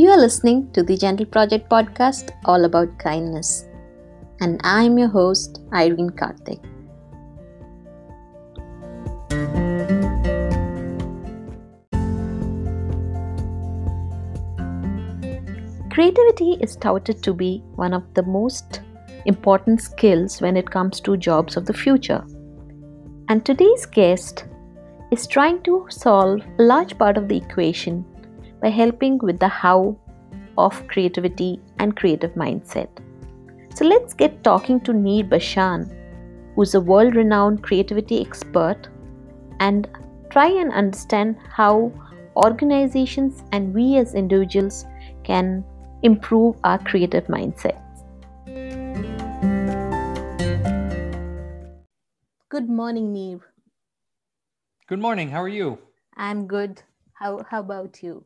You are listening to the Gentle Project podcast, all about kindness. And I'm your host, Irene Karthik. Creativity is touted to be one of the most important skills when it comes to jobs of the future. And today's guest is trying to solve a large part of the equation by helping with the how of creativity and creative mindset. So let's get talking to Nir Bashan, who's a world renowned creativity expert, and try and understand how organizations and we as individuals can improve our creative mindset. Good morning, Nir. Good morning. How are you? I'm good. How how about you?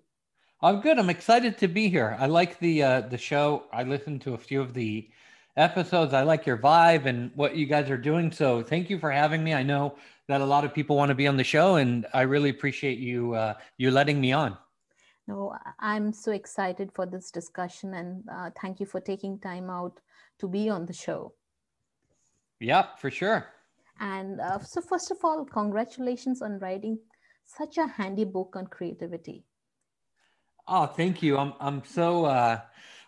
I'm good. I'm excited to be here. I like the uh, the show. I listened to a few of the episodes. I like your vibe and what you guys are doing. So thank you for having me. I know that a lot of people want to be on the show, and I really appreciate you uh, you letting me on. No, I'm so excited for this discussion, and uh, thank you for taking time out to be on the show. Yeah, for sure. And uh, so, first of all, congratulations on writing such a handy book on creativity. Oh, thank you. I'm I'm so uh,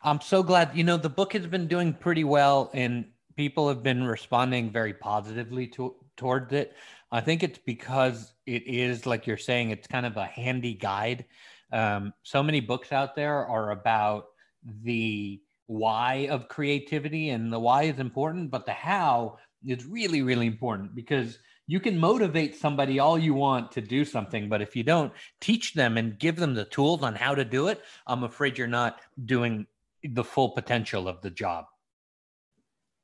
I'm so glad. You know, the book has been doing pretty well, and people have been responding very positively to towards it. I think it's because it is like you're saying, it's kind of a handy guide. Um, so many books out there are about the why of creativity, and the why is important, but the how is really really important because you can motivate somebody all you want to do something, but if you don't teach them and give them the tools on how to do it, I'm afraid you're not doing the full potential of the job.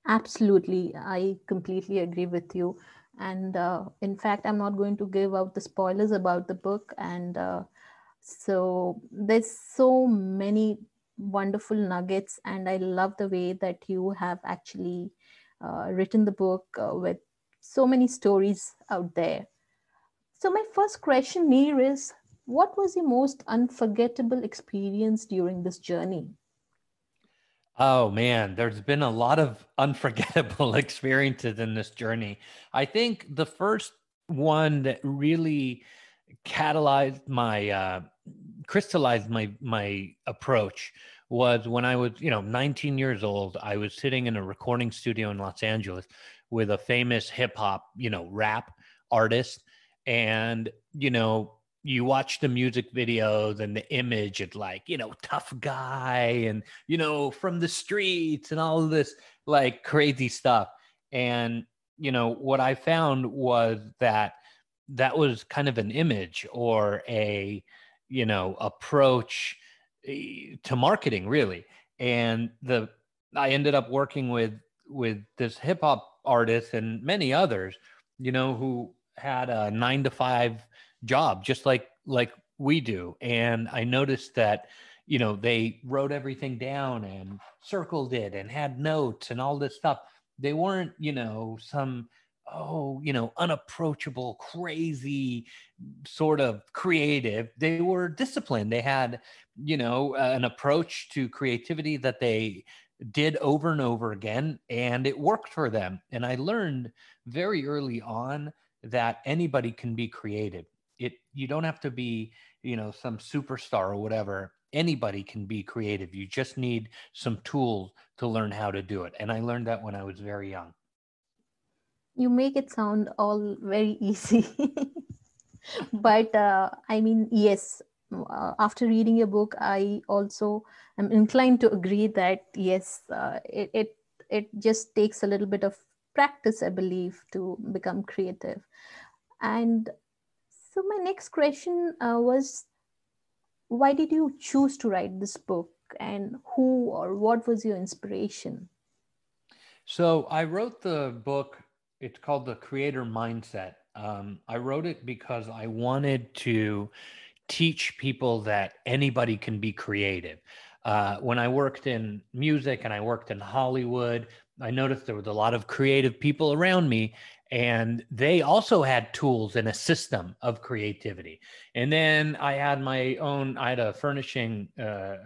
Absolutely. I completely agree with you. And uh, in fact, I'm not going to give out the spoilers about the book. And uh, so there's so many wonderful nuggets. And I love the way that you have actually uh, written the book uh, with so many stories out there. So, my first question here is what was your most unforgettable experience during this journey? Oh man, there's been a lot of unforgettable experiences in this journey. I think the first one that really catalyzed my uh, crystallized my my approach was when I was, you know, 19 years old. I was sitting in a recording studio in Los Angeles with a famous hip hop, you know, rap artist. And, you know, you watch the music videos and the image of like, you know, tough guy and, you know, from the streets and all of this like crazy stuff. And, you know, what I found was that that was kind of an image or a, you know, approach eh, to marketing really. And the, I ended up working with, with this hip hop artists and many others, you know, who had a nine to five job, just like like we do. And I noticed that, you know, they wrote everything down and circled it and had notes and all this stuff. They weren't, you know, some oh, you know, unapproachable, crazy sort of creative. They were disciplined. They had, you know, an approach to creativity that they did over and over again and it worked for them. And i learned very early on that anybody can be creative it you don't have to be you know some superstar or whatever. Anybody can be creative. You just need some tools to learn how to do it. And i learned that when i was very young. You make it sound all very easy. But uh, i mean yes after reading your book, I also am inclined to agree that yes, uh, it, it it just takes a little bit of practice, I believe, to become creative. And so my next question uh, was, why did you choose to write this book, and who or what was your inspiration? So I wrote the book. It's called The Creator Mindset. Um, I wrote it because I wanted to teach people that anybody can be creative. Uh, when I worked in music and I worked in Hollywood, I noticed there was a lot of creative people around me. and they also had tools and a system of creativity and then i had my own i had a furnishing uh,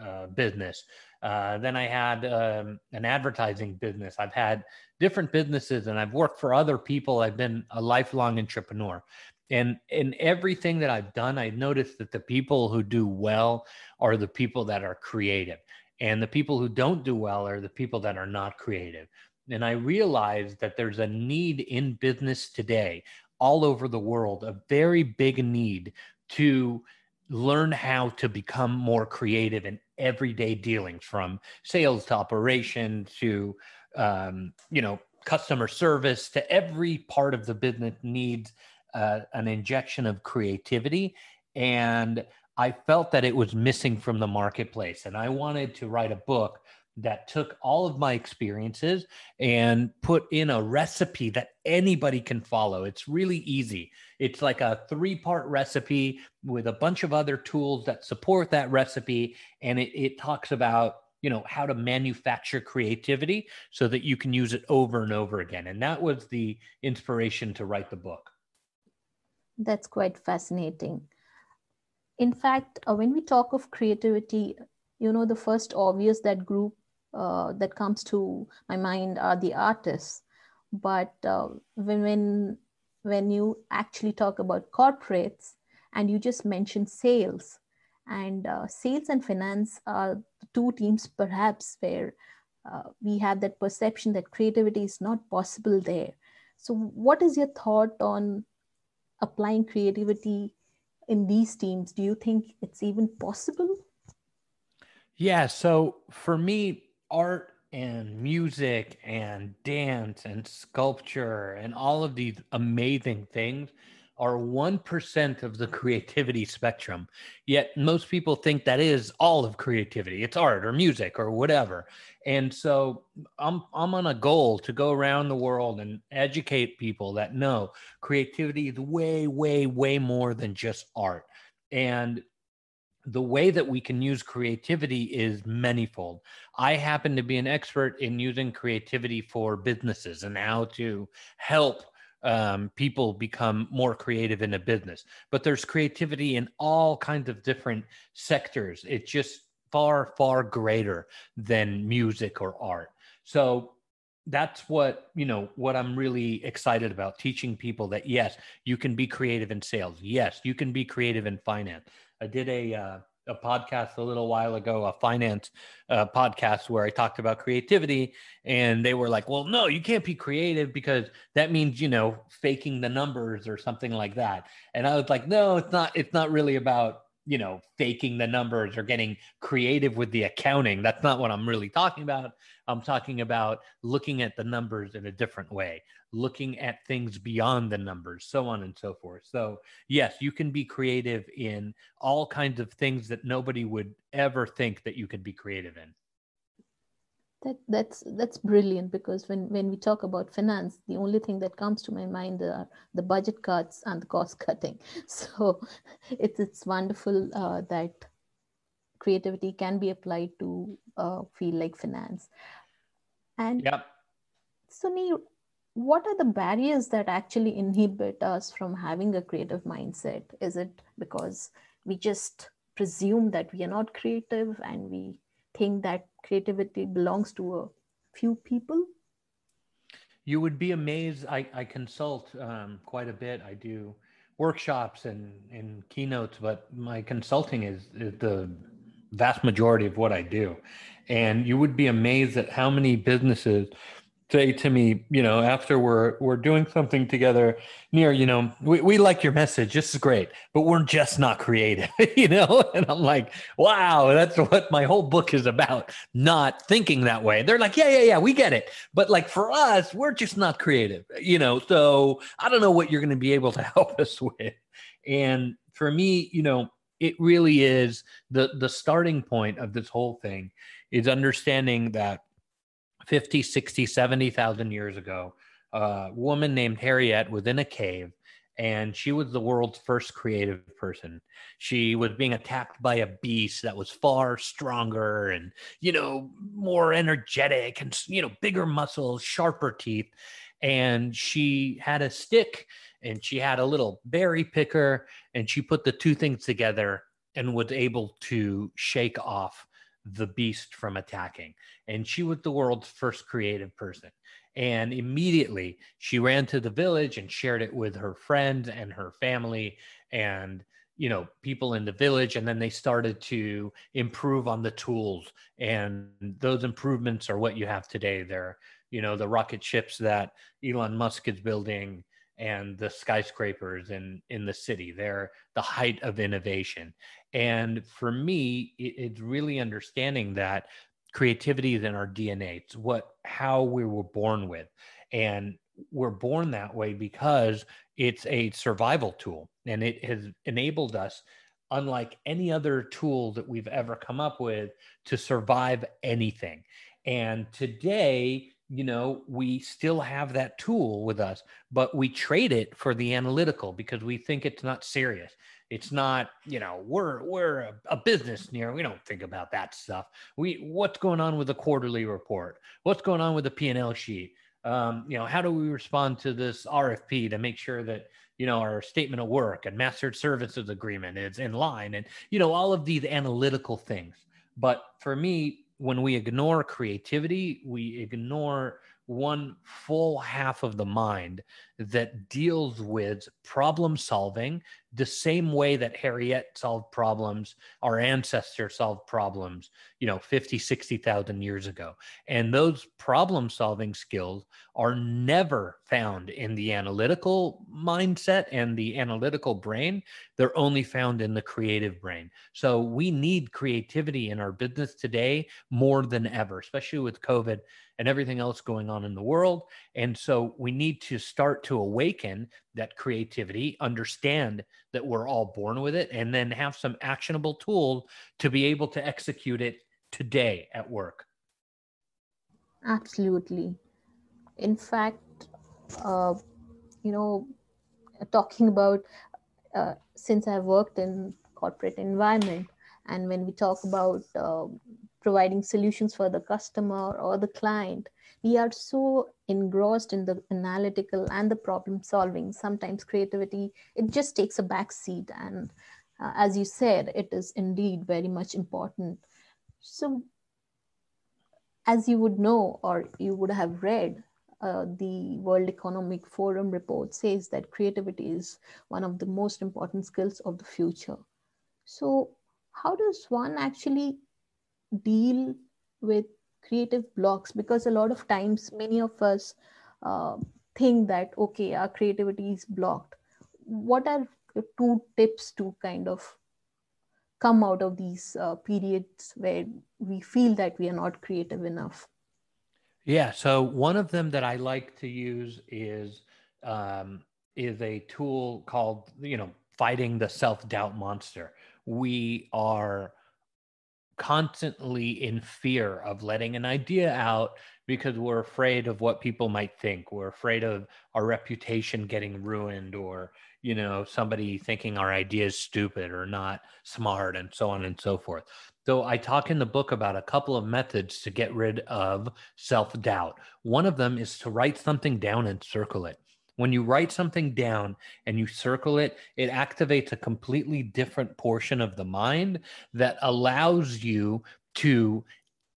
uh, business uh, then i had um, an advertising business i've had different businesses and i've worked for other people i've been a lifelong entrepreneur and in everything that i've done i've noticed that the people who do well are the people that are creative. And the people who don't do well are the people that are not creative. And I realized that there's a need in business today, all over the world, a very big need to learn how to become more creative in everyday dealings from sales to operation to um, you know customer service to every part of the business needs uh, an injection of creativity and i felt that it was missing from the marketplace and i wanted to write a book that took all of my experiences and put in a recipe that anybody can follow. It's really easy. It's like a three part recipe with a bunch of other tools that support that recipe. And it, it talks about you know how to manufacture creativity so that you can use it over and over again and that was the inspiration to write the book that's quite fascinating in fact uh, when we talk of creativity you know the first obvious that group uh, that comes to my mind are the artists. But uh, when, when, when you actually talk about corporates and you just mentioned sales, and uh, sales and finance are two teams perhaps where uh, we have that perception that creativity is not possible there. So, what is your thought on applying creativity in these teams? Do you think it's even possible? Yeah. So, for me, art and music and dance and sculpture and all of these amazing things are 1% of the creativity spectrum. Yet most people think that is all of creativity. It's art or music or whatever. And so I'm I'm on a goal to go around the world and educate people that no, creativity is way way way more than just art. And the way that we can use creativity is manyfold. I happen to be an expert in using creativity for businesses and how to help um, people become more creative in a business. But there's creativity in all kinds of different sectors. It's just far, far greater than music or art. So that's what you know what i'm really excited about teaching people that yes you can be creative in sales yes you can be creative in finance I did a uh, a podcast a little while ago, a finance uh, podcast where I talked about creativity, and they were like, "Well, no, you can't be creative because that means you know faking the numbers or something like that." And I was like, "No, it's not. It's not really about you know faking the numbers or getting creative with the accounting. That's not what I'm really talking about. I'm talking about looking at the numbers in a different way, looking at things beyond the numbers, so on and so forth. So, yes, you can be creative in all kinds of things that nobody would ever think that you could be creative in. That, that's that's brilliant because when, when we talk about finance, the only thing that comes to my mind are the budget cuts and the cost cutting. So it's it's wonderful uh, that creativity can be applied to uh, field like finance. And yep. Sunny, what are the barriers that actually inhibit us from having a creative mindset? Is it because we just presume that we are not creative and we think that creativity belongs to a few people? You would be amazed. I, I consult um, quite a bit. I do workshops and, and keynotes, but my consulting is, is the vast majority of what I do. And you would be amazed at how many businesses say to me, you know, after we're we're doing something together, Nir, you know, we, we like your message. This is great, but we're just not creative, you know? And I'm like, wow, that's what my whole book is about, not thinking that way. They're like, yeah, yeah, yeah, we get it. But like for us, we're just not creative, you know. So I don't know what you're gonna be able to help us with. And for me, you know, it really is the the starting point of this whole thing is understanding that 50 60 70,000 years ago a woman named Harriet was in a cave and she was the world's first creative person. She was being attacked by a beast that was far stronger and, you know, more energetic and, you know, bigger muscles, sharper teeth. and she had a stick and she had a little berry picker and she put the two things together and was able to shake off the beast from attacking. And she was the world's first creative person. And immediately she ran to the village and shared it with her friends and her family and you know people in the village and then they started to improve on the tools and those improvements are what you have today they're you know the rocket ships that Elon Musk is building and the skyscrapers in in the city. They're the height of innovation. And for me it, it's really understanding that creativity is in our dna it's what how we were born with. And we're born that way because it's a survival tool. And it has enabled us unlike any other tool that we've ever come up with to survive anything. And today you know we still have that tool with us but we trade it for the analytical because we think it's not serious. It's not you know we're we're a, a business Nir we don't think about that stuff. We what's going on with the quarterly report? What's going on with the p&l sheet? Um, you know how do we respond to this rfp to make sure that you know our statement of work and master services agreement is in line and you know all of these analytical things. But for me when we ignore creativity, we ignore one full half of the mind that deals with problem solving the same way that Harriet solved problems, our ancestors solved problems, you know, 50, 60,000 years ago. And those problem solving skills are never found in the analytical mindset and the analytical brain. They're only found in the creative brain. So we need creativity in our business today more than ever, especially with COVID and everything else going on in the world. And so we need to start to awaken that creativity, understand that we're all born with it, and then have some actionable tool to be able to execute it today at work. Absolutely. In fact, uh, you know, talking about uh, since I've worked in corporate environment, and when we talk about uh, providing solutions for the customer or the client we are so engrossed in the analytical and the problem solving sometimes creativity it just takes a back seat and uh, as you said it is indeed very much important so as you would know or you would have read uh, the World Economic Forum report says that creativity is one of the most important skills of the future. So, how does one actually deal with creative blocks because a lot of times many of us uh, think that okay our creativity is blocked. What are two tips to kind of come out of these uh, periods where we feel that we are not creative enough? Yeah so one of them that i like to use is um, is a tool called you know fighting the self-doubt monster. We are constantly in fear of letting an idea out because we're afraid of what people might think. We're afraid of our reputation getting ruined or, you know, somebody thinking our idea is stupid or not smart and so on and so forth. So I talk in the book about a couple of methods to get rid of self doubt. One of them is to write something down and circle it. When you write something down and you circle it, it activates a completely different portion of the mind that allows you to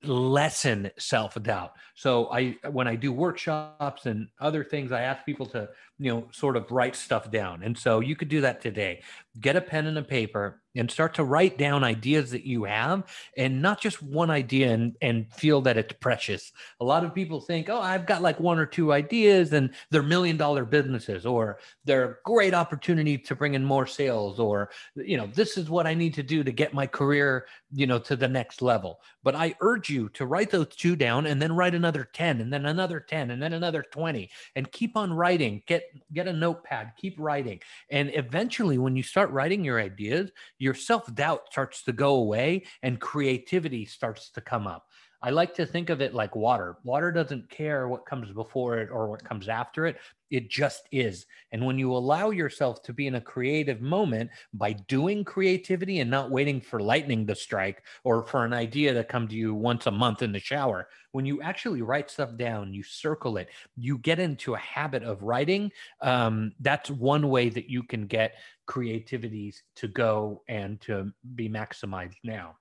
lessen self-doubt. So I when I do workshops and other things I ask people to, you know, sort of write stuff down. And so you could do that today. Get a pen and a paper and start to write down ideas that you have and not just one idea and, and feel that it's precious. A lot of people think, oh, I've got like one or two ideas and they're million dollar businesses or they're a great opportunity to bring in more sales or, you know, this is what I need to do to get my career, you know, to the next level. But I urge you to write those two down and then write another 10 and then another 10 and then another 20 and keep on writing. Get, get a notepad, keep writing. And eventually when you start writing your ideas, your self doubt starts to go away and creativity starts to come up. I like to think of it like water. Water doesn't care what comes before it or what comes after it. It just is. And when you allow yourself to be in a creative moment by doing creativity and not waiting for lightning to strike or for an idea to come to you once a month in the shower, when you actually write stuff down, you circle it, you get into a habit of writing. Um, that's one way that you can get creativity to go and to be maximized now.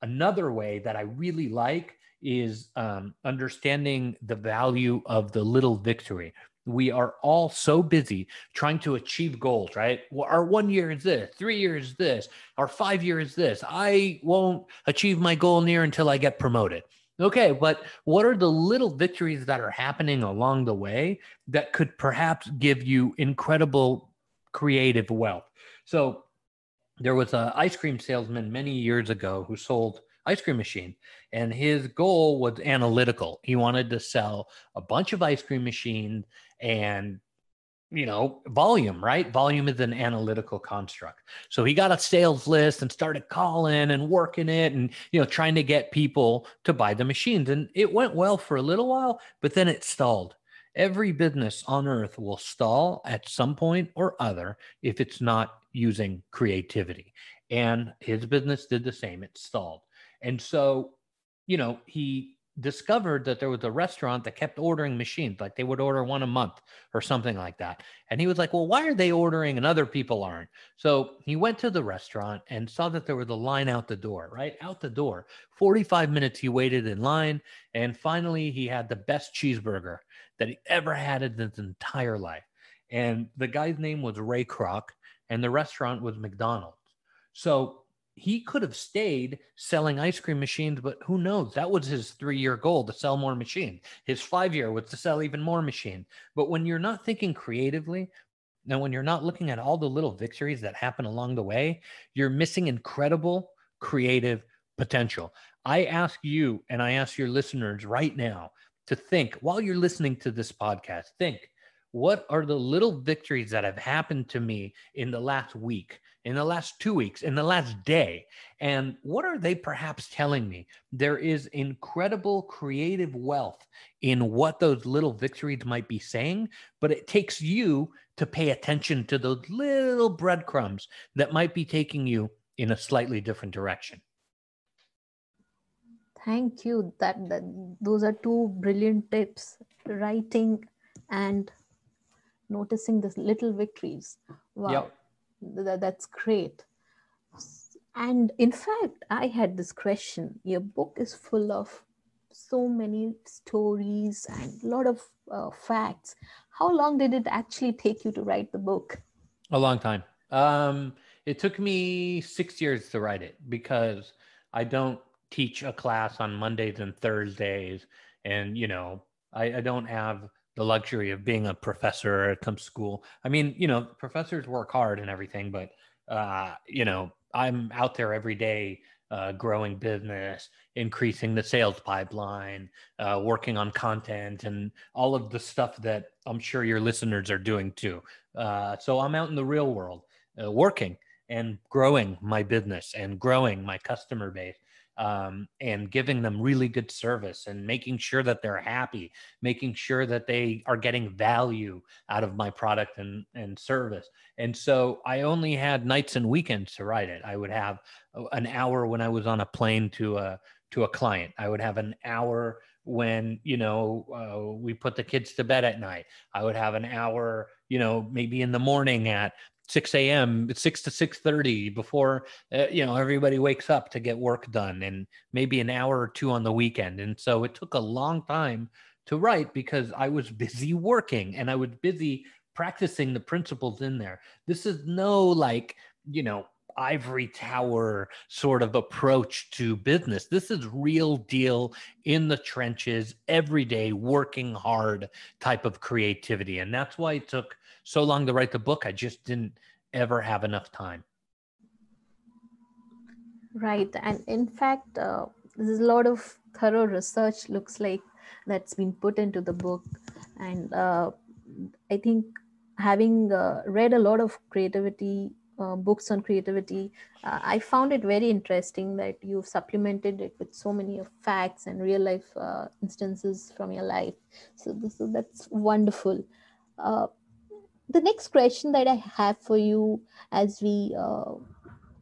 Another way that I really like is um, understanding the value of the little victory. We are all so busy trying to achieve goals, right? Our one year is this, three years is this, our five years is this. I won't achieve my goal Nir until I get promoted. Okay, but what are the little victories that are happening along the way that could perhaps give you incredible creative wealth? So, there was an ice cream salesman many years ago who sold ice cream machine. And his goal was analytical. He wanted to sell a bunch of ice cream machines and you know, volume, right? Volume is an analytical construct. So he got a sales list and started calling and working it and, you know, trying to get people to buy the machines. And it went well for a little while, but then it stalled. Every business on earth will stall at some point or other if it's not using creativity. And his business did the same, it stalled. And so, you know, he discovered that there was a restaurant that kept ordering machines, like they would order one a month or something like that. And he was like, well, why are they ordering and other people aren't? So he went to the restaurant and saw that there was a line out the door, right? Out the door. 45 minutes he waited in line. And finally, he had the best cheeseburger that he ever had in his entire life. And the guy's name was Ray Kroc, and the restaurant was McDonald's. So he could have stayed selling ice cream machines, but who knows? That was his three year goal to sell more machines. His five year was to sell even more machines. But when you're not thinking creatively, now when you're not looking at all the little victories that happen along the way, you're missing incredible creative potential. I ask you and I ask your listeners right now to think while you're listening to this podcast, think what are the little victories that have happened to me in the last week in the last two weeks, in the last day. And what are they perhaps telling me? There is incredible creative wealth in what those little victories might be saying, but it takes you to pay attention to those little breadcrumbs that might be taking you in a slightly different direction. Thank you. That, that those are two brilliant tips. Writing and noticing the little victories. Wow. Yep that, that's great and in fact i had this question your book is full of so many stories and a lot of uh, facts how long did it actually take you to write the book a long time um, it took me six years to write it because i don't teach a class on mondays and thursdays and you know I, I don't have the luxury of being a professor at some school. I mean, you know, professors work hard and everything, but uh, you know, I'm out there every day uh, growing business, increasing the sales pipeline, uh, working on content, and all of the stuff that I'm sure your listeners are doing too. Uh, so I'm out in the real world uh, working and growing my business and growing my customer base um, and giving them really good service and making sure that they're happy, making sure that they are getting value out of my product and, and service. And so I only had nights and weekends to write it. I would have an hour when I was on a plane to a to a client. I would have an hour when you know uh, we put the kids to bed at night. I would have an hour, you know, maybe in the morning at 6 a.m 6 to 6.30 before uh, you know everybody wakes up to get work done and maybe an hour or two on the weekend and so it took a long time to write because i was busy working and i was busy practicing the principles in there this is no like you know ivory tower sort of approach to business. This is real deal in the trenches, every day, working hard type of creativity. And that's why it took so long to write the book. I just didn't ever have enough time. Right. And in fact, uh, there's a lot of thorough research, looks like, that's been put into the book. And uh, I think having uh, read a lot of creativity uh, books on creativity. Uh, I found it very interesting that you've supplemented it with so many facts and real life uh, instances from your life. So, that's wonderful. The next question that I have for you as we uh,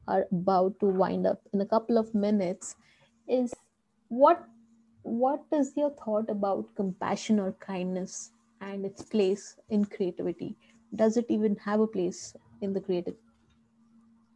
are about to wind up in a couple of minutes is what what is your thought about compassion or kindness and its place in creativity? Does it even have a place in the creative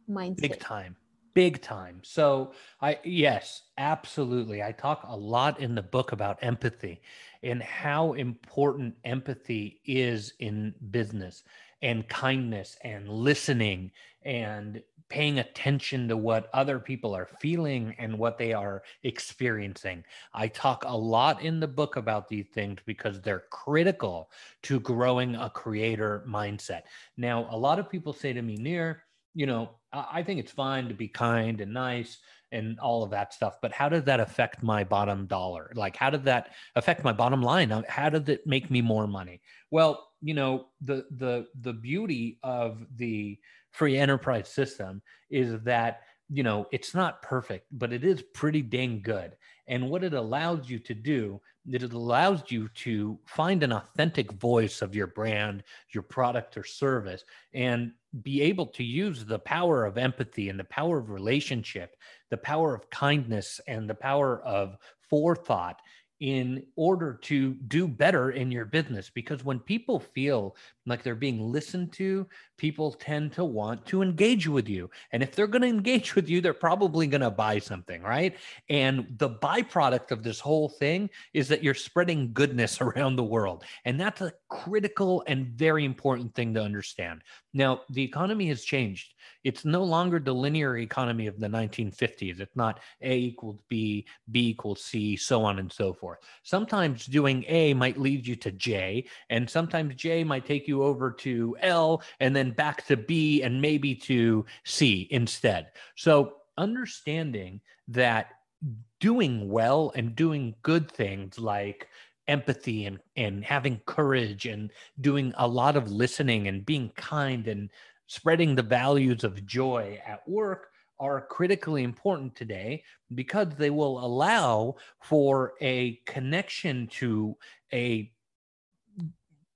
mindset? Big time big time so i yes absolutely i talk a lot in the book about empathy and how important empathy is in business and kindness and listening and paying attention to what other people are feeling and what they are experiencing. I talk a lot in the book about these things because they're critical to growing a creator mindset. Now, a lot of people say to me, Nir, you know, I think it's fine to be kind and nice and all of that stuff, but how does that affect my bottom dollar? Like, how did that affect my bottom line? How did it make me more money? Well, you know, the the the beauty of the free enterprise system is that you know it's not perfect but it is pretty dang good and what it allows you to do it allows you to find an authentic voice of your brand your product or service and be able to use the power of empathy and the power of relationship the power of kindness and the power of forethought in order to do better in your business because when people feel like they're being listened to people tend to want to engage with you. And if they're going to engage with you they're probably going to buy something right? And the byproduct of this whole thing is that you're spreading goodness around the world. And that's a critical and very important thing to understand. Now the economy has changed. It's no longer the linear economy of the 1950s it's not a equals b b equals c so on and so forth sometimes doing a might lead you to j and sometimes j might take you over to l and then back to B and maybe to C instead. So understanding that doing well and doing good things like empathy and, and having courage and doing a lot of listening and being kind and spreading the values of joy at work are critically important today because they will allow for a connection to a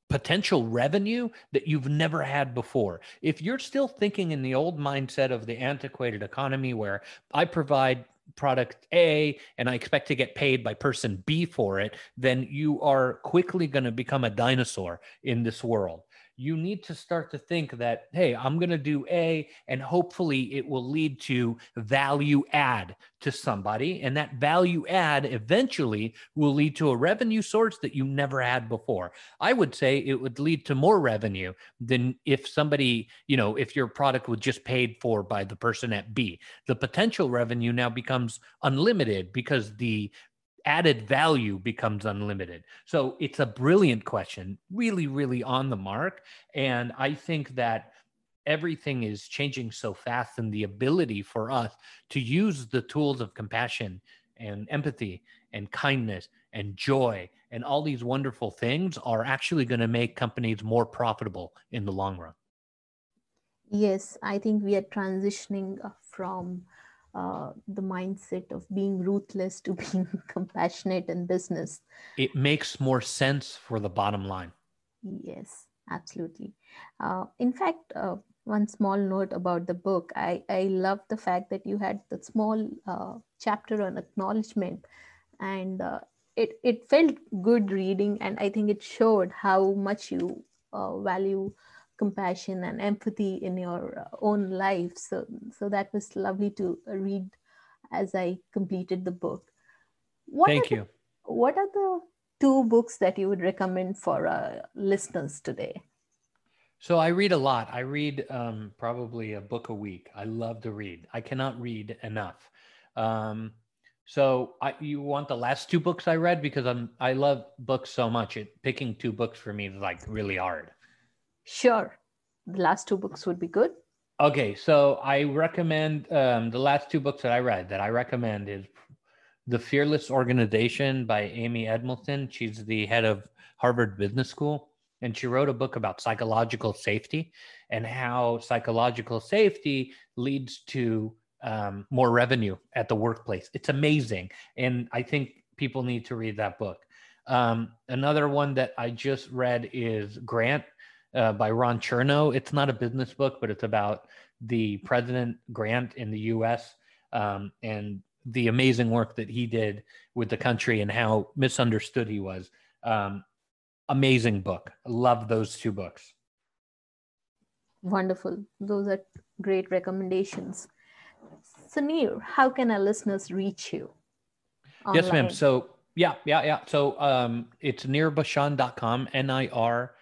potential revenue that you've never had before. If you're still thinking in the old mindset of the antiquated economy where I provide product A and I expect to get paid by person B for it, then you are quickly going to become a dinosaur in this world you need to start to think that, hey, I'm going to do A, and hopefully it will lead to value add to somebody. And that value add eventually will lead to a revenue source that you never had before. I would say it would lead to more revenue than if somebody, you know, if your product was just paid for by the person at B. The potential revenue now becomes unlimited because the added value becomes unlimited? So it's a brilliant question, really, really on the mark. And I think that everything is changing so fast and the ability for us to use the tools of compassion and empathy and kindness and joy and all these wonderful things are actually going to make companies more profitable in the long run. Yes, I think we are transitioning from uh, the mindset of being ruthless to being compassionate in business. It makes more sense for the bottom line. Yes, absolutely. Uh, in fact, uh, one small note about the book I, I love the fact that you had the small uh, chapter on acknowledgement and uh, it, it felt good reading and i think it showed how much you value compassion and empathy in your uh, own life. So, so that was lovely to read as I completed the book. What Thank you. The, what are the two books that you would recommend for our listeners today? So I read a lot. I read um, probably a book a week. I love to read. I cannot read enough. Um, so I, you want the last two books I read because I'm I love books so much. It picking two books for me is like really hard. Sure. The last two books would be good. Okay, so I recommend um, the last two books that I read that I recommend is The Fearless Organization by Amy Edmondson. She's the head of Harvard Business School. and she wrote a book about psychological safety and how psychological safety leads to um, more revenue at the workplace. It's amazing. And I think people need to read that book. Um, another one that I just read is Grant uh, by Ron Chernow. It's not a business book, but it's about the President Grant in the US um, and the amazing work that he did with the country and how misunderstood he was. Um, amazing book. Love those two books. Wonderful. Those are great recommendations. So, how can our listeners reach you? Online? Yes, ma'am. So, yeah, yeah, yeah. So, um, it's nirbashan.com, N I R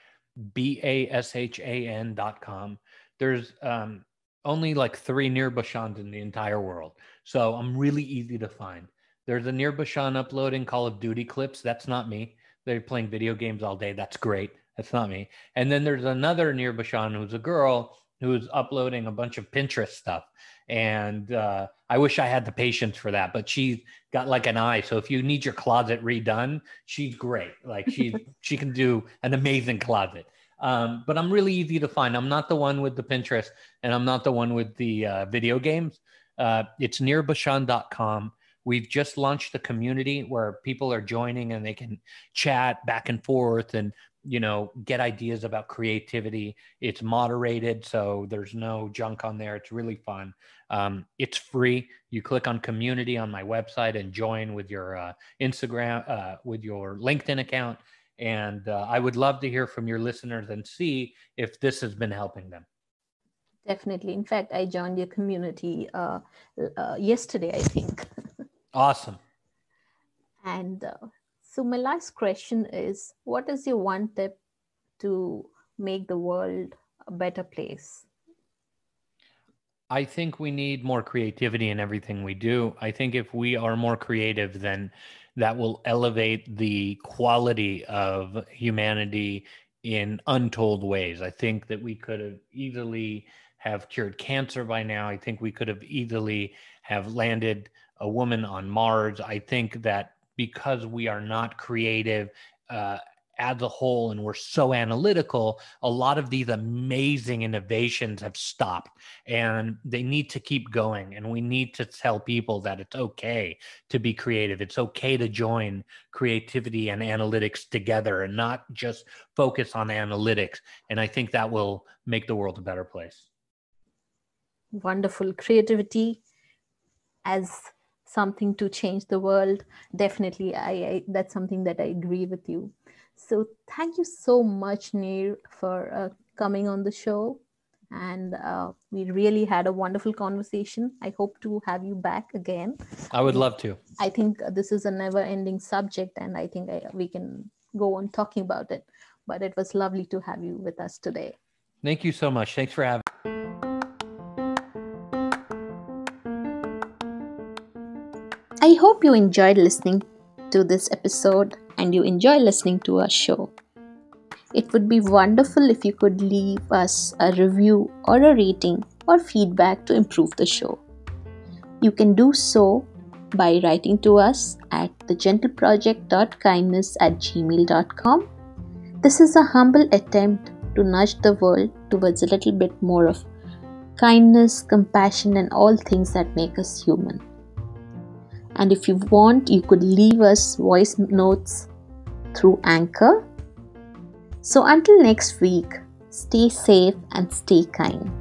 B A S H A N.com. There's um, only like three Nir Bashans in the entire world. So, I'm really easy to find. There's a Nir Bashan uploading Call of Duty clips. That's not me. They're playing video games all day. That's great. That's not me. And then there's another Nir Bashan who's a girl who's uploading a bunch of Pinterest stuff. And uh, I wish I had the patience for that, but she's got like an eye. So if you need your closet redone, she's great. Like she she can do an amazing closet. Um, but I'm really easy to find. I'm not the one with the Pinterest, and I'm not the one with the uh, video games. Uh, it's nirbashan.com. We've just launched a community where people are joining and they can chat back and forth and you know get ideas about creativity. It's moderated, so there's no junk on there. It's really fun. Um, it's free. You click on community on my website and join with your uh, Instagram, uh, with your LinkedIn account. And uh, I would love to hear from your listeners and see if this has been helping them. Definitely. In fact, I joined your community uh, uh, yesterday, I think. Awesome. And uh, so, my last question is What is your one tip to make the world a better place? I think we need more creativity in everything we do. I think if we are more creative, then that will elevate the quality of humanity in untold ways. I think that we could have easily have cured cancer by now. I think we could have easily have landed a woman on Mars. I think that because we are not creative uh, as a whole and we're so analytical, a lot of these amazing innovations have stopped and they need to keep going. And we need to tell people that it's okay to be creative. It's okay to join creativity and analytics together and not just focus on analytics. And I think that will make the world a better place. Wonderful creativity as something to change the world definitely I, I, that's something that i agree with you. So thank you so much Nir for uh, coming on the show. And uh, we really had a wonderful conversation. I hope to have you back again. I would love to. I think this is a never ending subject and i think I, we can go on talking about it. But it was lovely to have you with us today. Thank you so much. Thanks for having I hope you enjoyed listening to this episode and you enjoy listening to our show. It would be wonderful if you could leave us a review or a rating or feedback to improve the show. You can do so by writing to us at thegentleproject.kindness at gmail.com. This is a humble attempt to nudge the world towards a little bit more of kindness, compassion, and all things that make us human. And if you want, you could leave us voice notes through Anchor. So until next week, stay safe and stay kind.